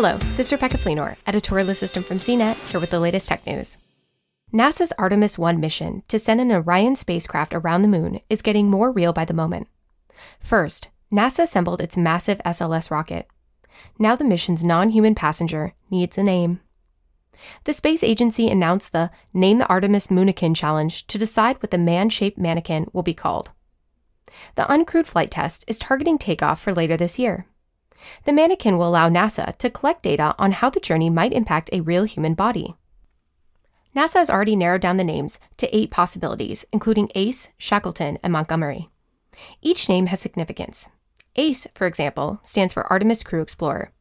Hello, this is Rebecca Fleenor, editorial assistant from CNET, here with the latest tech news. NASA's Artemis 1 mission to send an Orion spacecraft around the moon is getting more real by the moment. First, NASA assembled its massive SLS rocket. Now the mission's non human passenger needs a name. The space agency announced the Name the Artemis Moonikin challenge to decide what the man shaped mannequin will be called. The uncrewed flight test is targeting takeoff for later this year. The mannequin will allow NASA to collect data on how the journey might impact a real human body. NASA has already narrowed down the names to eight possibilities, including Ace, Shackleton, and Montgomery. Each name has significance. ACE, for example, stands for Artemis Crew Explorer.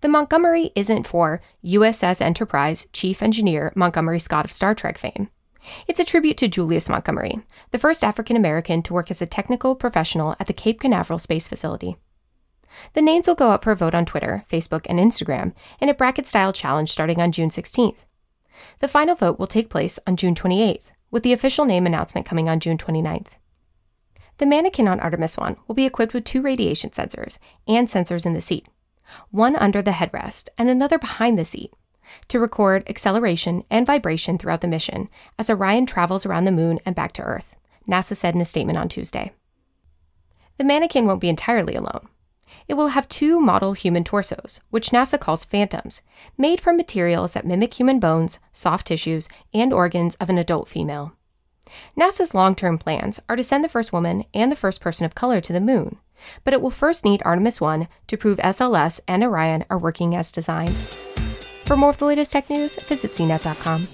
The Montgomery isn't for USS Enterprise Chief Engineer Montgomery Scott of Star Trek fame. It's a tribute to Julius Montgomery, the first African American to work as a technical professional at the Cape Canaveral Space Facility. The names will go up for a vote on Twitter, Facebook, and Instagram in a bracket style challenge starting on June 16th. The final vote will take place on June 28th, with the official name announcement coming on June 29th. The mannequin on Artemis 1 will be equipped with two radiation sensors and sensors in the seat, one under the headrest and another behind the seat, to record acceleration and vibration throughout the mission as Orion travels around the moon and back to Earth, NASA said in a statement on Tuesday. The mannequin won't be entirely alone. It will have two model human torsos, which NASA calls phantoms, made from materials that mimic human bones, soft tissues, and organs of an adult female. NASA's long term plans are to send the first woman and the first person of color to the moon, but it will first need Artemis 1 to prove SLS and Orion are working as designed. For more of the latest tech news, visit cnet.com.